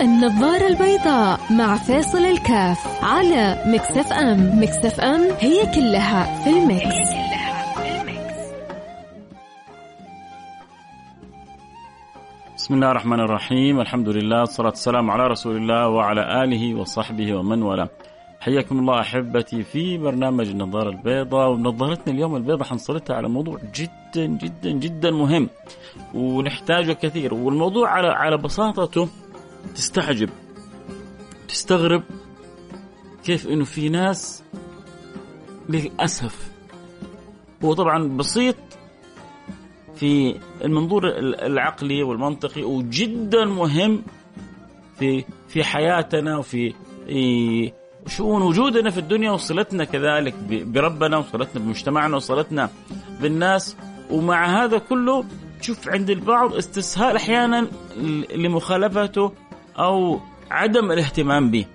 النظارة البيضاء مع فيصل الكاف على Mix FM. Mix FM هي كلها في ال mix. بسم الله الرحمن الرحيم. الحمد لله والصلاة والسلام على رسول الله وعلى آله وصحبه ومن والاه. حياكم الله أحبتي في برنامج النظارة البيضاء ونظارتنا اليوم البيضاء حنسلطها على موضوع جدا جدا جدا مهم ونحتاجه كثير والموضوع على على بساطته تستعجب تستغرب كيف إنه في ناس للأسف هو طبعا بسيط في المنظور العقلي والمنطقي وجدا مهم في في حياتنا وفي شؤون وجودنا في الدنيا وصلتنا كذلك بربنا وصلتنا بمجتمعنا وصلتنا بالناس ومع هذا كله تشوف عند البعض استسهال أحيانا لمخالفته أو عدم الاهتمام به.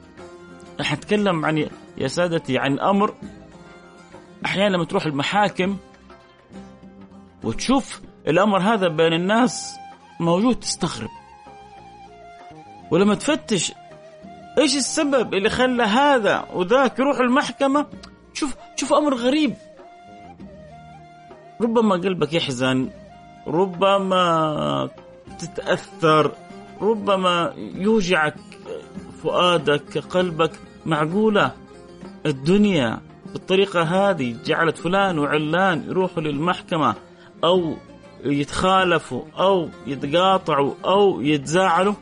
رح أتكلم عن يا سادتي عن أمر أحيانا لما تروح المحاكم وتشوف الأمر هذا بين الناس موجود تستغرب. ولما تفتش إيش السبب اللي خلى هذا وذاك يروح المحكمة؟ شوف شوف أمر غريب. ربما قلبك يحزن ربما تتأثر ربما يوجعك فؤادك قلبك معقولة. الدنيا بالطريقة هذه جعلت فلان وعلان يروحوا للمحكمة أو يتخالفوا أو يتقاطعوا أو يتزاعلوا.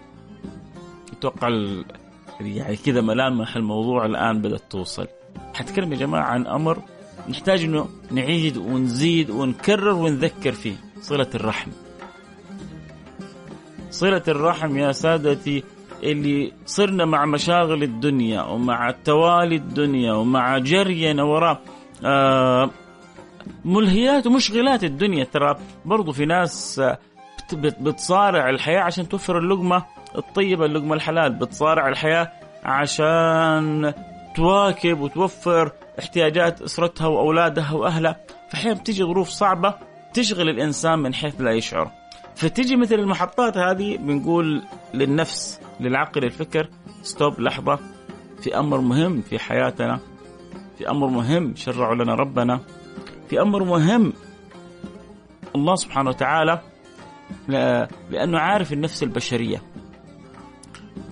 أتوقع يعني كذا ملامح الموضوع الآن بدأت توصل. حتكلم يا جماعة عن أمر نحتاج إنه نعيد ونزيد ونكرر ونذكر فيه صلة الرحم. صلة الرحم يا سادتي اللي صرنا مع مشاغل الدنيا ومع توالي الدنيا ومع جرينا وراء آه ملهيات ومشغلات الدنيا. ترى برضو في ناس بتصارع الحياة عشان توفر اللقمة الطيبة اللقمة الحلال بتصارع الحياة عشان تواكب وتوفر احتياجات أسرتها وأولادها وأهلها. فأحيانا بتيجي ظروف صعبة تشغل الإنسان من حيث لا يشعر. فتيجي مثل المحطات هذه بنقول للنفس للعقل الفكر ستوب لحظة. في أمر مهم في حياتنا. في أمر مهم شرعه لنا ربنا. في أمر مهم الله سبحانه وتعالى لأنه عارف النفس البشرية.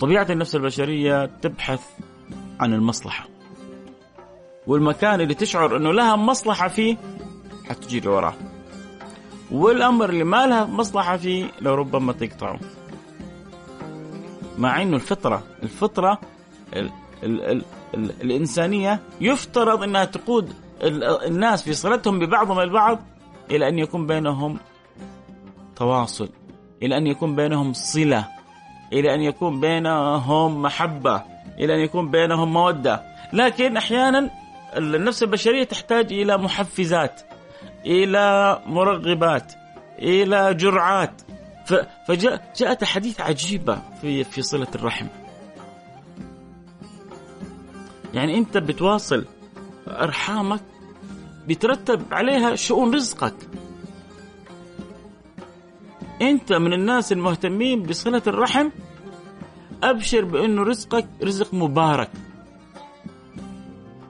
طبيعة النفس البشرية تبحث عن المصلحة. والمكان اللي تشعر أنه لها مصلحة فيه حتجي وراه. والأمر اللي ما لها مصلحة فيه لربما تقطعه. مع أنه الفطرة الفطرة ال ال ال ال الإنسانية يفترض أنها تقود الناس في صلتهم ببعضهم البعض إلى أن يكون بينهم تواصل إلى أن يكون بينهم صلة. إلى أن يكون بينهم محبة إلى أن يكون بينهم مودة. لكن أحيانا النفس البشرية تحتاج إلى محفزات إلى مرغبات إلى جرعات. فجاءت أحاديث عجيبة في في صلة الرحم. يعني أنت بتواصل أرحامك بيترتب عليها شؤون رزقك. أنت من الناس المهتمين بصلة الرحم أبشر بأنه رزقك رزق مبارك.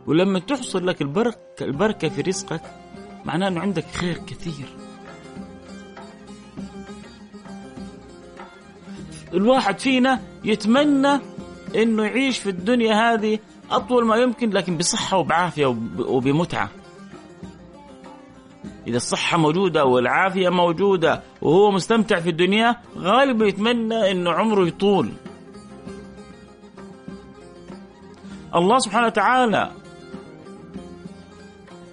ولما تحصل لك البركه البركة في رزقك معناه إنه عندك خير كثير. الواحد فينا يتمنى إنه يعيش في الدنيا هذه أطول ما يمكن لكن بصحة وبعافية وبمتعة. إذا الصحة موجودة والعافية موجودة وهو مستمتع في الدنيا غالبا يتمنى أنه عمره يطول. الله سبحانه وتعالى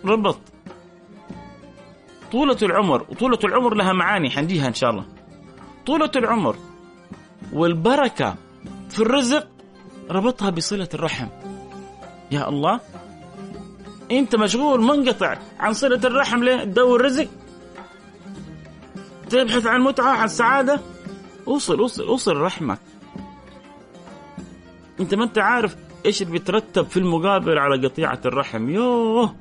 ربط طولة العمر وطولة العمر لها معاني حنجيها إن شاء الله. طولة العمر والبركة في الرزق ربطها بصلة الرحم. يا الله انت مشغول منقطع عن صلة الرحم ليه؟ تدور رزق. تبحث عن متعة عن سعادة. اوصل اوصل اوصل رحمك. انت ما انت عارف إيش اللي بيترتب في المقابل على قطيعة الرحم. يوه.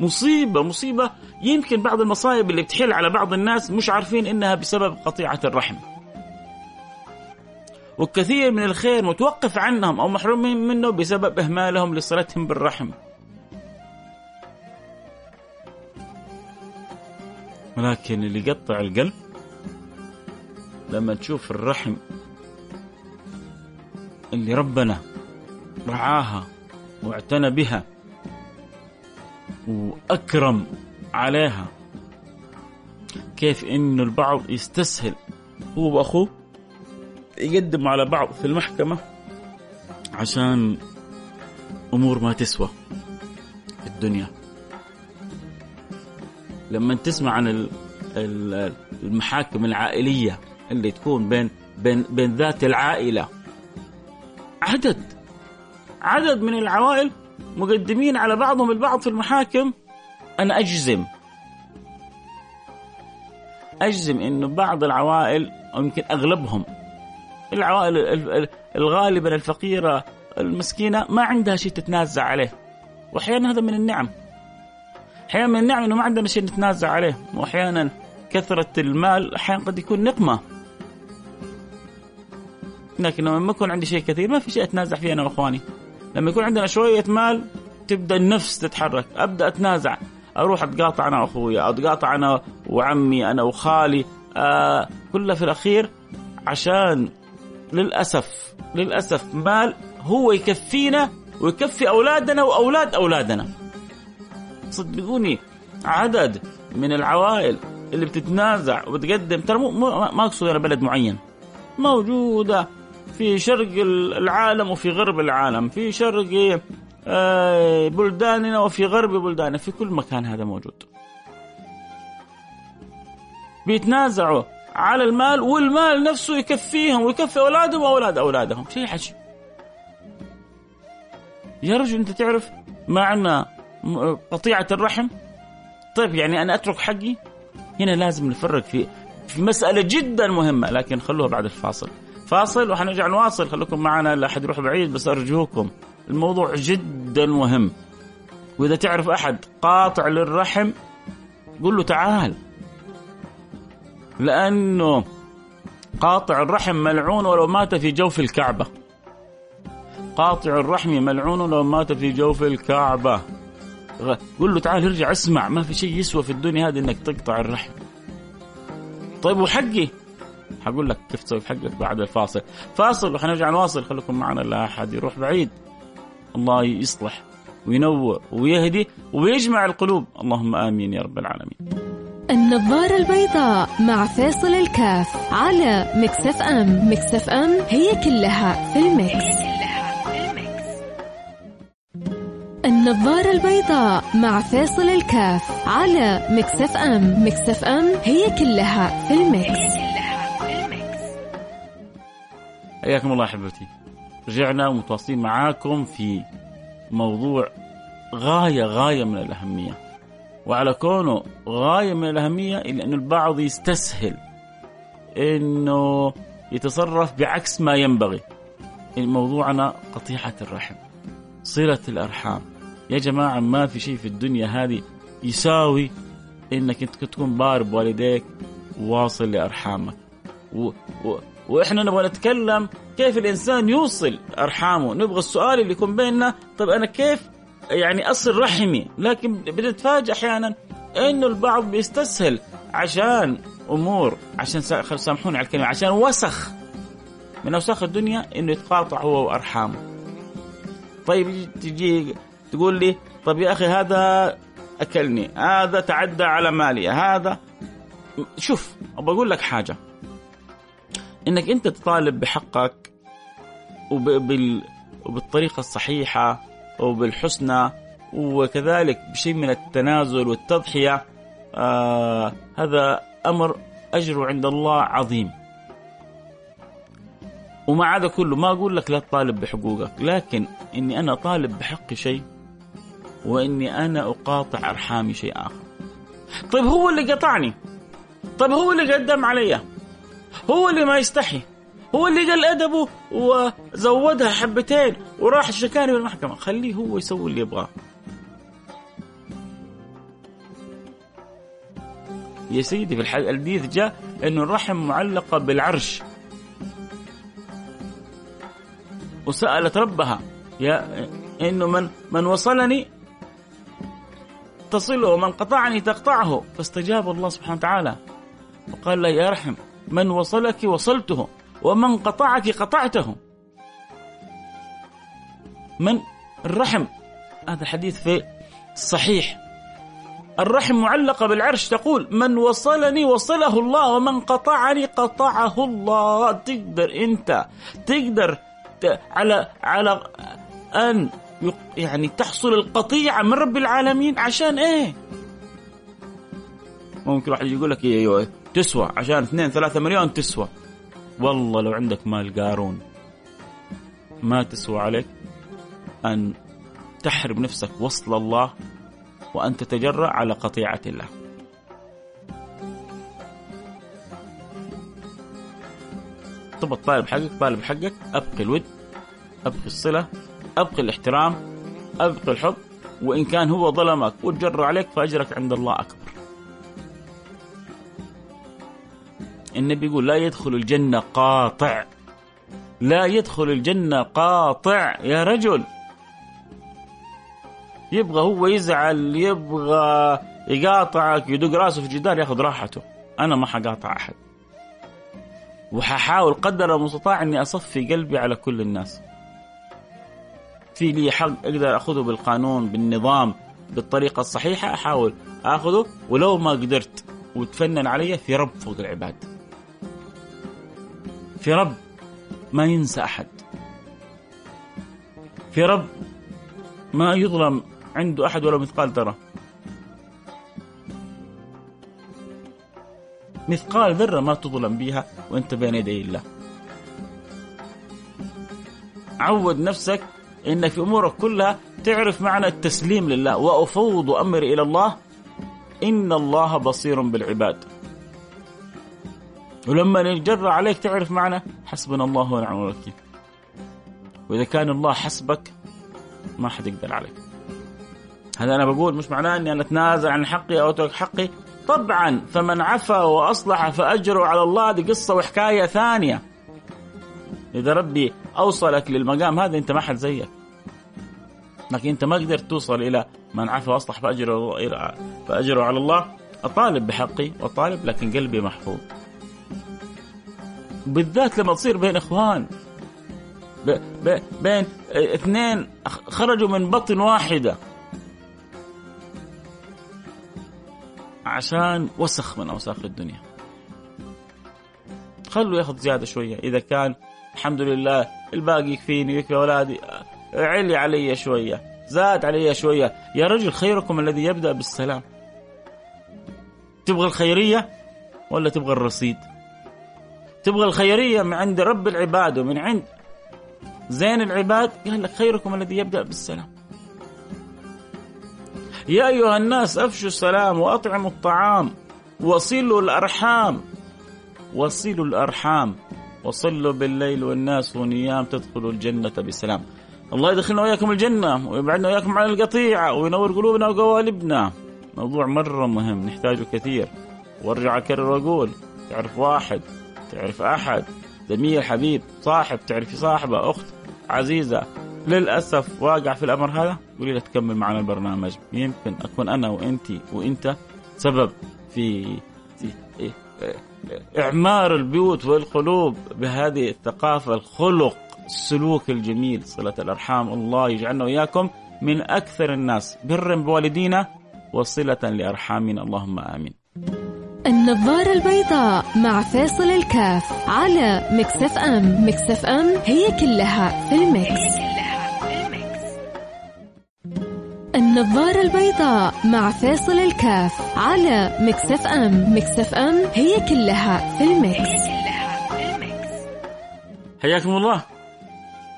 مصيبة مصيبة. يمكن بعض المصايب اللي بتحل على بعض الناس مش عارفين إنها بسبب قطيعة الرحم. وكثير من الخير متوقف عنهم أو محرومين منه بسبب إهمالهم لصلتهم بالرحم ولكن اللي يقطع القلب لما تشوف الرحم اللي ربنا رعاها واعتنى بها وأكرم عليها كيف انه البعض يستسهل؟ هو وأخوه؟ يقدموا على بعض في المحكمة عشان أمور ما تسوى في الدنيا. لما تسمع عن المحاكم العائلية اللي تكون بين بين بين ذات العائلة عدد عدد من العوائل مقدمين على بعضهم البعض في المحاكم. أنا أجزم. أجزم إنه بعض العوائل أو يمكن أغلبهم العوائل الغالبا الفقيره المسكينة ما عندها شيء تتنازع عليه. وأحيانا هذا من النعم. أحيانا من النعم إنه ما عندنا شيء نتنازع عليه. وأحيانا كثرة المال أحيانا قد يكون نقمة. لكن لما يكون عندي شيء كثير ما في شيء أتنازع فيه أنا وإخواني. لما يكون عندنا شوية مال تبدأ النفس تتحرك. أبدأ أتنازع. أروح أتقاطع أنا واخويا أتقاطع أنا وعمي أنا وخالي. آه كلها في الأخير عشان للأسف للأسف مال هو يكفينا ويكفي أولادنا وأولاد أولادنا. صدقوني عدد من العوائل اللي بتتنازع وبتقدم ترى مو ما أقصد أنا بلد معين. موجودة في شرق العالم وفي غرب العالم في شرق آه، بلداننا وفي غرب بلداننا في كل مكان هذا موجود. بيتنازعوا على المال والمال نفسه يكفيهم ويكفي أولادهم وأولاد أولادهم. شيء عجيب يا رجل أنت تعرف معنى قطيعة الرحم؟ طيب يعني أنا أترك حقي؟ هنا لازم نفرق في في مسألة جدا مهمة لكن خلوها بعد الفاصل. فاصل وحنرجع نواصل. خليكم معنا لا أحد يروح بعيد بس أرجوكم. الموضوع جدا مهم. وإذا تعرف أحد قاطع للرحم قل له تعال. لأنه قاطع الرحم ملعون ولو مات في جوف الكعبة. قاطع الرحم ملعون ولو مات في جوف الكعبة. قل له تعال ارجع اسمع ما في شيء يسوى في الدنيا هذه إنك تقطع الرحم. طيب وحقي؟ حقول لك كيف تسوي حقك بعد الفاصل. فاصل وحنرجع نواصل خليكم معنا لا أحد يروح بعيد. الله يصلح وينور ويهدي ويجمع القلوب. اللهم آمين يا رب العالمين. النظارة البيضاء مع فيصل الكاف على Mix FM Mix FM هي كلها في ال mix. النظارة البيضاء مع فيصل الكاف على Mix FM Mix FM هي كلها في ال mix. حياكم الله أحبتي رجعنا ومتواصلين معاكم في موضوع غاية غاية من الأهمية وعلى كونه غاية من الأهمية إلا أن البعض يستسهل أنه يتصرف بعكس ما ينبغي. موضوعنا قطيعة الرحم صلة الأرحام. يا جماعة ما في شيء في الدنيا هذه يساوي إنك أنت تكون بار بوالديك واصل لأرحامك. و... و... وإحنا نبغى نتكلم كيف الإنسان يوصل أرحامه. نبغى السؤال اللي يكون بيننا طب أنا كيف يعني أصل رحمي لكن بنتفاجئ أحيانا إنه البعض بيستسهل عشان أمور عشان سامحوني على الكلمة عشان وسخ. من أوساخ الدنيا إنه يتقاطع هو وأرحامه. طيب تجي تقول لي طب يا أخي هذا أكلني هذا تعدى على مالي هذا شوف أبغى أقول لك حاجة. إنك أنت تطالب بحقك وبال وبالطريقة الصحيحة وبالحسنى وكذلك بشيء من التنازل والتضحية آه هذا أمر اجره عند الله عظيم. ومع هذا كله ما أقول لك لا تطالب بحقوقك لكن إني أنا اطالب بحقي شيء وإني أنا أقاطع أرحامي شيء آخر. طيب هو اللي قطعني. طيب هو اللي قدم علي. هو اللي ما يستحي. هو اللي قال أدبه وزودها حبتين وراح شكاني بالمحكمه خليه هو يسوي اللي يبغاه. يا سيدي في الحديث جاء انه الرحم معلقة بالعرش. وسألت ربها يا إنه من من وصلني تصله ومن قطعني تقطعه. فاستجاب الله سبحانه وتعالى. وقال له يا رحم من وصلك وصلته. ومن قطعك قطعته. من؟ الرحم. هذا الحديث في الصحيح. الرحم معلقة بالعرش تقول من وصلني وصله الله ومن قطعني قطعه الله. تقدر أنت تقدر على على أن يعني تحصل القطيعة من رب العالمين. عشان إيه؟ ممكن واحد يقول لك أيوه تسوى. عشان اثنين ثلاثة مليون تسوى. والله لو عندك مال قارون ما تسوى عليك أن تحرم نفسك وصل الله وأن تتجرأ على قطيعة الله. طب الطالب حقك طالب حقك أبقي الود أبقي الصلة أبقي الاحترام أبقي الحب وإن كان هو ظلمك وتجرأ عليك فأجرك عند الله أكبر. النبي يقول لا يدخل الجنة قاطع. لا يدخل الجنة قاطع يا رجل. يبغى هو يزعل يبغى يقاطعك يدق راسه في الجدار ياخذ راحته. أنا ما حقاطع أحد. وححاول قدر المستطاع إني أصفي قلبي على كل الناس. في لي حق أقدر أخذه بالقانون بالنظام بالطريقة الصحيحة أحاول أخذه ولو ما قدرت. وتفنن علي في رب فوق العباد. في رب ما ينسى أحد. في رب ما يظلم عنده أحد ولا مثقال ذرة. مثقال ذرة ما تظلم بها وأنت بين يدي الله. عود نفسك انك في أمورك كلها تعرف معنى التسليم لله. وأفوض أمري إلى الله إن الله بصير بالعباد. ولما يجر عليك تعرف معنى حسبنا الله ونعم الوكيل. وإذا كان الله حسبك ما حد يقدر عليك. هذا أنا بقول مش معناه إني أنا أتنازل عن حقي أو أترك حقي. طبعا فمن عفا وأصلح فأجره على الله دي قصة وحكاية ثانية. إذا ربي أوصلك للمقام هذا أنت ما حد زيك. لكن أنت ما قدرت توصل إلى من عفا وأصلح فأجره فأجره على الله. أطالب بحقي وأطالب لكن قلبي محفوظ. بالذات لما تصير بين إخوان. بين اثنين خرجوا من بطن واحدة. عشان وسخ من أوساخ الدنيا. خلوا ياخذ زيادة شوية. إذا كان الحمد لله الباقي يكفيني ويكفي أولادي علي علي شوية زاد علي شوية. يا رجل خيركم الذي يبدأ بالسلام. تبغى الخيرية ولا تبغى الرصيد؟ تبغى الخيرية من عند رب العباد ومن عند زين العباد قال لك خيركم الذي يبدأ بالسلام. يا أيها الناس أفشوا السلام وأطعموا الطعام وصلوا الأرحام. وصلوا الأرحام. وصلوا بالليل والناس ونيام تدخلوا الجنة بسلام. الله يدخلنا وإياكم الجنة ويبعدنا وإياكم عن القطيعة وينور قلوبنا وقوالبنا. موضوع مرة مهم نحتاجه كثير. وارجع أكرر وأقول تعرف واحد تعرف أحد؟ زميل حبيب صاحب تعرفي صاحبة أخت عزيزة. للأسف واقع في الأمر هذا؟ قولي له تكمل معنا البرنامج. يمكن أكون أنا وأنت وأنت سبب في, في إعمار البيوت والقلوب بهذه الثقافة الخلق السلوك الجميل. صلة الأرحام. الله يجعلنا وإياكم من أكثر الناس. برا بوالدينا وصلة لأرحامنا. اللهم آمين. النظارة البيضاء مع فيصل الكاف على Mix FM. Mix FM هي كلها في ال mix. النظارة البيضاء مع فيصل الكاف على Mix FM. Mix FM هي كلها في ال mix حياكم الله.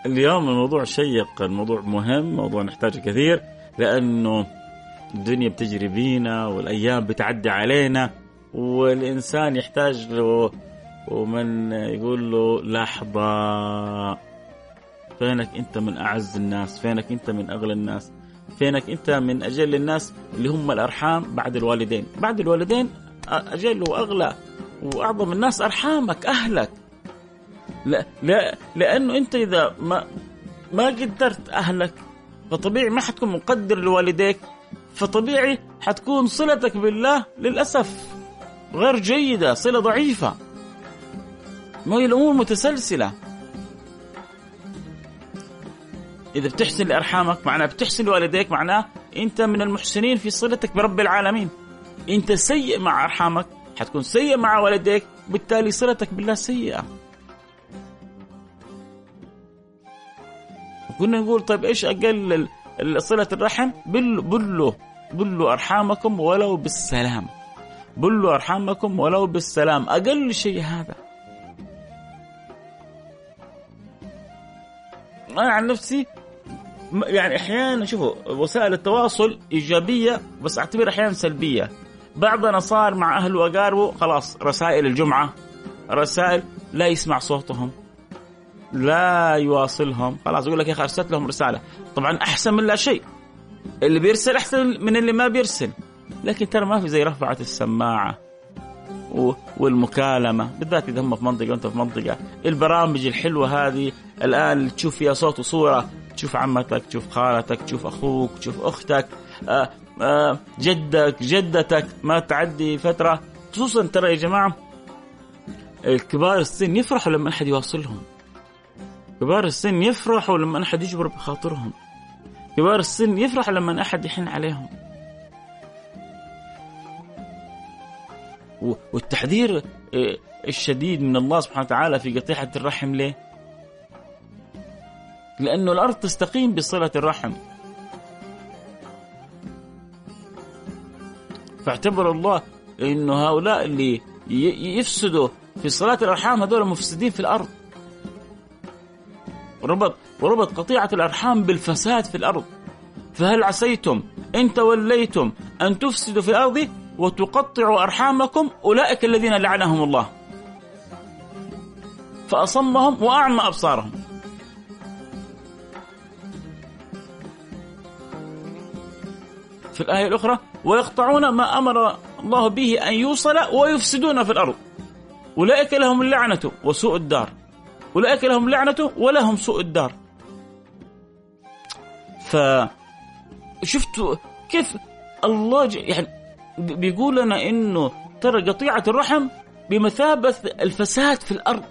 اليوم الموضوع شيق الموضوع مهم موضوع نحتاجه كثير لأنه الدنيا بتجري بينا والأيام بتعدي علينا. والإنسان يحتاج له ومن يقول له لحظة فينك أنت من أعز الناس؟ فينك أنت من أغلى الناس؟ فينك أنت من أجل الناس اللي هم الأرحام بعد الوالدين؟ بعد الوالدين أجل وأغلى وأعظم الناس أرحامك أهلك. لا لا لأنه أنت إذا ما ما قدرت أهلك فطبيعي ما حتكون مقدر لوالديك فطبيعي حتكون صلتك بالله للأسف. غير جيدة صلة ضعيفة. ما هي الأمور متسلسلة. إذا بتحسن لأرحامك معناه بتحسن لوالديك معناه أنت من المحسنين في صلتك برب العالمين. أنت سيء مع أرحامك حتكون سيء مع والديك بالتالي صلتك بالله سيئة. كنا نقول طيب إيش أقل صلة الرحم؟ بلوا بلوا بلوا أرحامكم ولو بالسلام. بلوا أرحامكم ولو بالسلام. أقل شيء هذا. أنا عن نفسي يعني أحيانا شوفوا وسائل التواصل إيجابية بس أعتبر أحيانا سلبية. بعضنا صار مع اهله واقاربه خلاص رسائل الجمعة رسائل لا يسمع صوتهم لا يواصلهم. خلاص يقول لك يا أخي أرسلت لهم رسالة. طبعا أحسن من لا شيء. اللي بيرسل أحسن من اللي ما بيرسل. لكن ترى ما في زي رفعة السماعة والمكالمة بالذات إذا هم في منطقة وأنت في منطقة. البرامج الحلوة هذه الآن تشوف فيها صوت وصورة تشوف عمتك تشوف خالتك تشوف أخوك تشوف أختك آآ آآ جدك جدتك ما تعدي فترة. خصوصا ترى يا جماعة الكبار السن يفرحوا لما أحد يواصلهم. كبار السن يفرحوا لما أحد يجبر بخاطرهم. كبار السن يفرحوا لما أحد يحن عليهم. والتحذير آه، الشديد من الله سبحانه وتعالى في قطيعة الرحم ليه؟ لأنه الأرض تستقيم بصلة الرحم. فاعتبر الله أنه هؤلاء اللي يفسدوا في صلاة الأرحام هذول مفسدين في الأرض. وربط وربط قطيعة الأرحام بالفساد في الأرض. فهل عسيتم إن توليتم أن تفسدوا في الأرض؟ وتقطعوا أرحامكم أولئك الذين لعنهم الله. فأصمهم وأعمى أبصارهم. في الآية الأخرى ويقطعون ما أمر الله به أن يوصل ويفسدون في الأرض. أولئك لهم اللعنة وسوء الدار. أولئك لهم لعنة ولهم سوء الدار. ف شفتوا كيف الله يعني بيقول لنا إنه ترى قطيعة الرحم بمثابة الفساد في الأرض.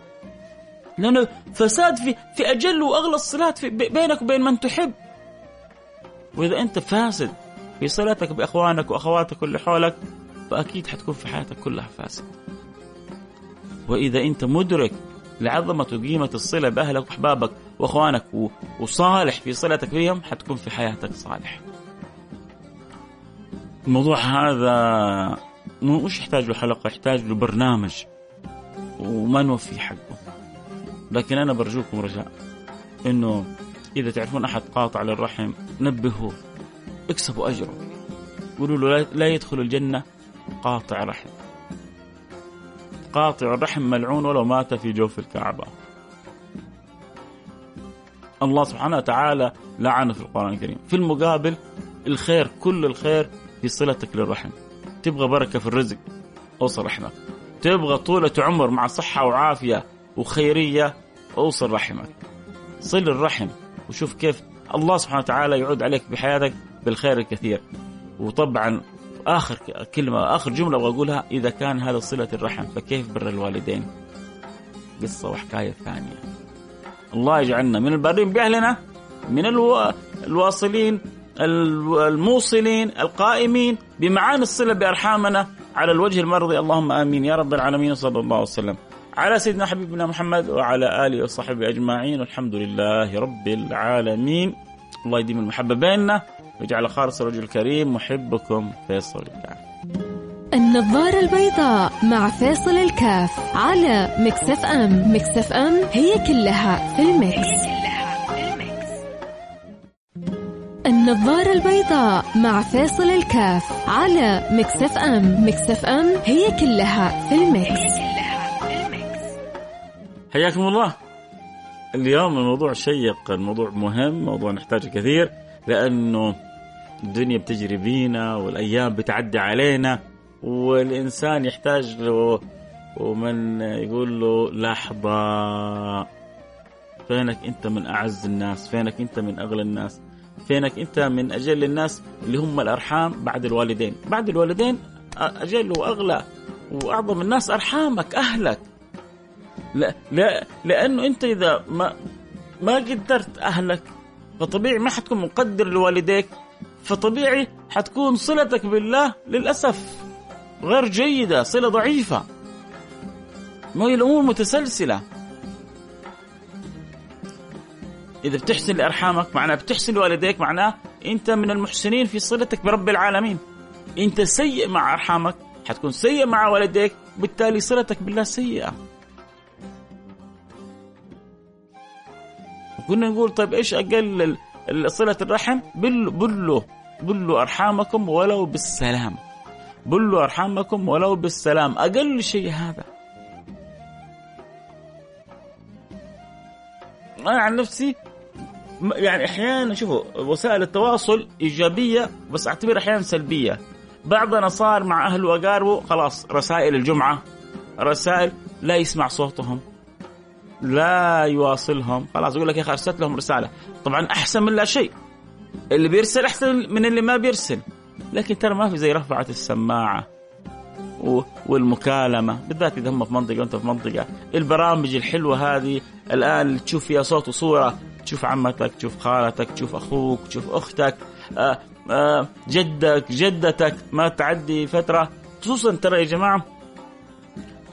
لأنه فساد في في أجل وأغلى الصلات في بينك وبين من تحب. وإذا أنت فاسد في صلتك بأخوانك وأخواتك واللي حولك فأكيد حتكون في حياتك كلها فاسد. وإذا أنت مدرك لعظمة وقيمة الصلة بأهلك وأحبابك وأخوانك وصالح في صلتك بهم حتكون في حياتك صالح. الموضوع هذا مش يحتاج له حلقة؟ يحتاج له برنامج. وما نوفي حقه. لكن أنا برجوكم رجاء إنه إذا تعرفون أحد قاطع للرحم نبهوه اكسبوا أجره. قولوا له لا يدخل الجنة قاطع رحم. قاطع الرحم ملعون ولو مات في جوف الكعبة. الله سبحانه وتعالى لعنه في القرآن الكريم. في المقابل الخير كل الخير في صلتك للرحم تبغى بركة في الرزق أوصل رحمك تبغى طولة عمر مع صحة وعافية وخيرية أوصل رحمك صل الرحم وشوف كيف الله سبحانه وتعالى يعود عليك بحياتك بالخير الكثير وطبعا آخر كلمة آخر جملة أبغى أقولها إذا كان هذا صلة الرحم فكيف بر الوالدين؟ قصة وحكاية ثانية. الله يجعلنا من البارين بأهلنا من ألو... الواصلين الموصلين القائمين بمعاني الصلة بأرحامنا على الوجه المرضي. اللهم آمين. يا رب العالمين صلى الله وسلم. على سيدنا حبيبنا محمد وعلى آله وصحبه أجمعين. والحمد لله رب العالمين. الله يديم المحبة بيننا ويجعله خالص لوجهه الكريم محبكم فيصل الكاف النظارة البيضاء مع فيصل الكاف على Mix FM. Mix FM هي كلها في ال mix, النظارة البيضاء مع فيصل الكاف على Mix FM. Mix FM هي كلها في ال mix, حياكم الله. اليوم الموضوع شيق الموضوع مهم موضوع نحتاجه كثير لأنه الدنيا بتجري بينا والأيام بتعدي علينا والإنسان يحتاج له ومن يقول له لحظة فينك أنت من أعز الناس فينك أنت من أغلى الناس؟ فينك أنت من أجل الناس اللي هم الأرحام بعد الوالدين. بعد الوالدين أجل وأغلى وأعظم الناس أرحامك أهلك. لا, لا لأنه أنت إذا ما ما قدرت أهلك فطبيعي ما حتكون مقدر لوالديك فطبيعي حتكون صلتك بالله للأسف غير جيدة صلة ضعيفة. ما هي الأمور متسلسلة. إذا بتحسن لأرحامك معناه بتحسن لوالديك معناه أنت من المحسنين في صلتك برب العالمين. أنت سيء مع أرحامك حتكون سيء مع والديك بالتالي صلتك بالله سيئة. كنا نقول طيب إيش أقل صلة الرحم؟ بلوا بلوا بلوا أرحامكم ولو بالسلام. بلوا أرحامكم ولو بالسلام. أقل شيء هذا. أنا عن نفسي يعني أحيانا شوفوا وسائل التواصل إيجابية بس أعتبر أحيانا سلبية. بعضنا صار مع اهله واقاربه خلاص رسائل الجمعة رسائل لا يسمع صوتهم لا يواصلهم خلاص يقول لك يا أخي أرسلت لهم رسالة. طبعا أحسن من لا شيء. اللي بيرسل أحسن من اللي ما بيرسل. لكن ترى ما في زي رفعة السماعة والمكالمة بالذات إذا هم في منطقة وأنت في منطقة. البرامج الحلوة هذه الآن تشوف فيها صوت وصورة تشوف عمتك تشوف خالتك تشوف أخوك تشوف أختك آآ آآ جدك جدتك ما تعدي فترة. خصوصا ترى يا جماعة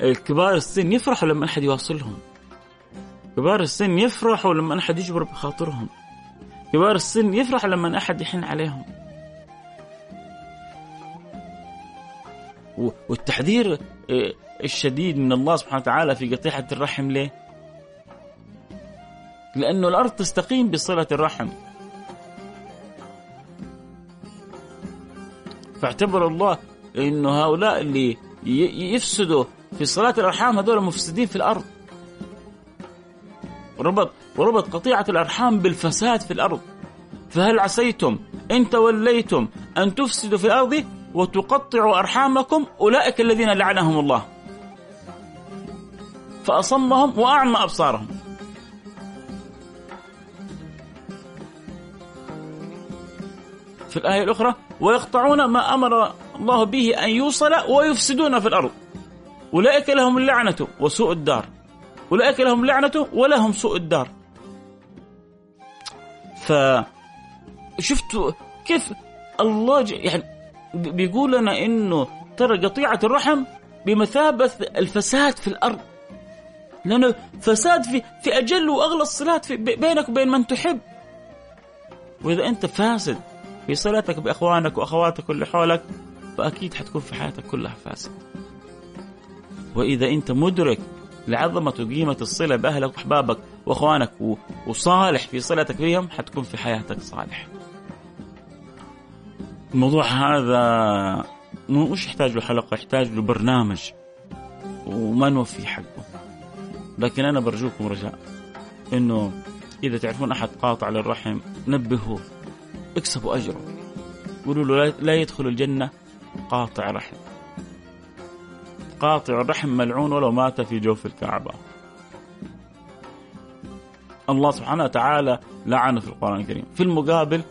الكبار السن يفرحوا لما أحد يواصلهم. كبار السن يفرحوا لما أحد يجبر بخاطرهم. كبار السن يفرح لما أحد يحن عليهم. والتحذير آه، الشديد من الله سبحانه وتعالى في قطيعة الرحم ليه؟ لأنه الأرض تستقيم بصلة الرحم. فاعتبر الله أنه هؤلاء اللي يفسدوا في صلاة الأرحام هذول مفسدين في الأرض. وربط وربط قطيعة الأرحام بالفساد في الأرض. فهل عسيتم إن توليتم أن تفسدوا في الأرض وتقطعوا أرحامكم أولئك الذين لعنهم الله. فأصمهم وأعمى أبصارهم. في الآية الأخرى ويقطعون ما أمر الله به أن يوصل ويفسدون في الأرض. أولئك لهم اللعنة وسوء الدار. أولئك لهم لعنة ولهم سوء الدار. ف شفتوا كيف الله يعني بيقول لنا إنه ترى قطيعة الرحم بمثابة الفساد في الأرض. لأنه فساد في في أجل وأغلى الصلات في بينك وبين من تحب. وإذا أنت فاسد في صلتك بأخوانك وأخواتك واللي حولك فأكيد حتكون في حياتك كلها فاسد. وإذا أنت مدرك لعظمة وقيمة الصلة بأهلك وأحبابك وأخوانك وصالح في صلتك بهم حتكون في حياتك صالح. الموضوع هذا مش يحتاج له حلقة يحتاج له برنامج وما نوفي حقه. لكن أنا برجوكم رجاء إنه إذا تعرفون أحد قاطع للرحم نبهوه. اكسبوا أجره. قولوا له لا يدخل الجنة قاطع رحم. قاطع الرحم ملعون ولو مات في جوف الكعبة. الله سبحانه وتعالى لعنه في القرآن الكريم. في المقابل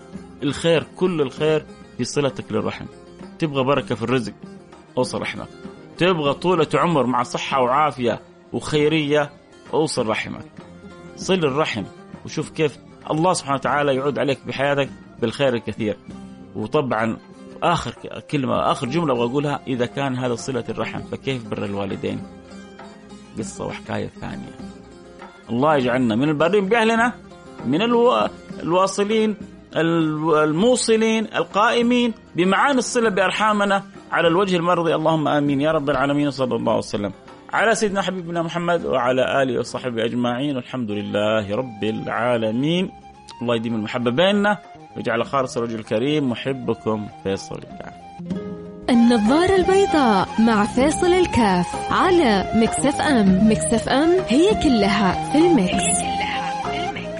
الخير كل الخير في صلتك للرحم. تبغى بركة في الرزق أوصل رحمك. تبغى طولة عمر مع صحة وعافية وخيرية أوصل رحمك. صل الرحم وشوف كيف الله سبحانه وتعالى يعود عليك بحياتك بالخير الكثير. وطبعا آخر كلمة آخر جملة أبغى أقولها إذا كان هذا صلة الرحم فكيف بر الوالدين؟ قصة وحكاية ثانية. الله يجعلنا من البارين بأهلنا من ألو... الواصلين الموصلين القائمين بمعاني الصلة بأرحامنا على الوجه المرضي. اللهم آمين. يا رب العالمين صلى الله وسلم. على سيدنا حبيبنا محمد وعلى آله وصحبه أجمعين. والحمد لله رب العالمين. الله يديم المحبة بيننا. ويجعله خالص لوجهه الكريم محبكم فيصل الكاف النظارة البيضاء مع فيصل الكاف على Mix FM Mix FM هي كلها في ال mix.